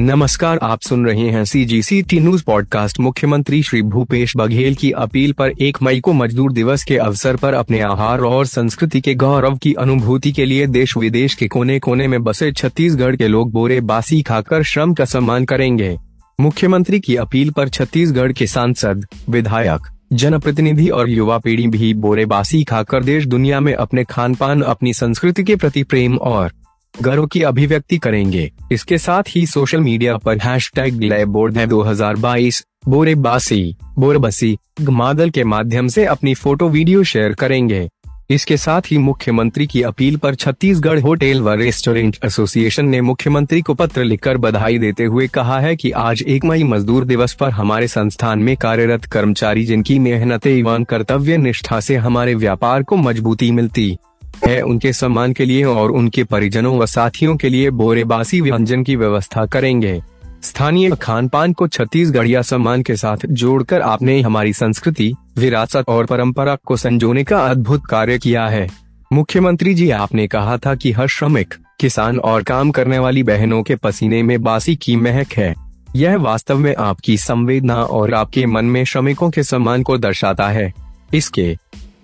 नमस्कार, आप सुन रहे हैं C G C T news podcast मुख्यमंत्री श्री भूपेश बघेल की अपील पर एक मई को मजदूर दिवस के अवसर पर अपने आहार और संस्कृति के गौरव की अनुभूति के लिए देश विदेश के कोने कोने में बसे छत्तीसगढ़ के लोग बोरे बासी खाकर श्रम का सम्मान करेंगे। मुख्यमंत्री की अपील पर छत्तीसगढ़ के सांसद, विधायक, जनप्रतिनिधि और युवा पीढ़ी भी बोरे बासी खाकर देश दुनिया में अपने खान पान अपनी संस्कृति के प्रति प्रेम और गर्व की अभिव्यक्ति करेंगे। इसके साथ ही सोशल मीडिया पर हैश टैग बोर्ड है दो हज़ार बाईस। बोरे बासी बोरबसी गमादल के माध्यम से अपनी फ़ोटो वीडियो शेयर करेंगे। इसके साथ ही मुख्यमंत्री की अपील पर छत्तीसगढ़ होटल व रेस्टोरेंट एसोसिएशन ने मुख्यमंत्री को पत्र लिखकर बधाई देते हुए कहा है कि आज एक मई मजदूर दिवस पर हमारे संस्थान में कार्यरत कर्मचारी जिनकी मेहनत एवं कर्तव्य निष्ठा से हमारे व्यापार को मजबूती मिलती। है उनके सम्मान के लिए और उनके परिजनों व साथियों के लिए बोरेबासी व्यंजन की व्यवस्था करेंगे। स्थानीय खान पान को छत्तीसगढ़िया सम्मान के साथ जोड़कर आपने हमारी संस्कृति, विरासत और परंपरा को संजोने का अद्भुत कार्य किया है। मुख्यमंत्री जी, आपने कहा था कि हर श्रमिक, किसान और काम करने वाली बहनों के पसीने में बासी की महक है। यह वास्तव में आपकी संवेदना और आपके मन में श्रमिकों के सम्मान को दर्शाता है।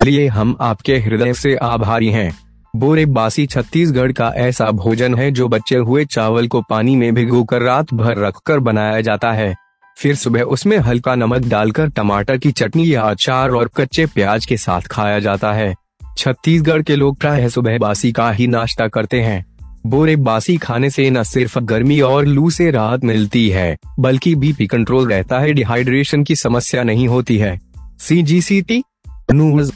लिए हम आपके हृदय से आभारी हैं। बोरे बासी छत्तीसगढ़ का ऐसा भोजन है जो बचे हुए चावल को पानी में भिगोकर रात भर रखकर बनाया जाता है। फिर सुबह उसमें हल्का नमक डालकर टमाटर की चटनी या अचार और कच्चे प्याज के साथ खाया जाता है। छत्तीसगढ़ के लोग प्राय सुबह बासी का ही नाश्ता करते हैं। बोरे बासी खाने से न सिर्फ़ गर्मी और लू से राहत मिलती है, बल्कि बीपी कंट्रोल रहता है। डिहाइड्रेशन की समस्या नहीं होती है। सी जी सी टी न्यूज़